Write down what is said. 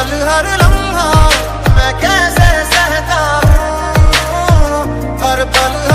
पल हर लम्हा मैं कैसे सहता हूँ? हर पल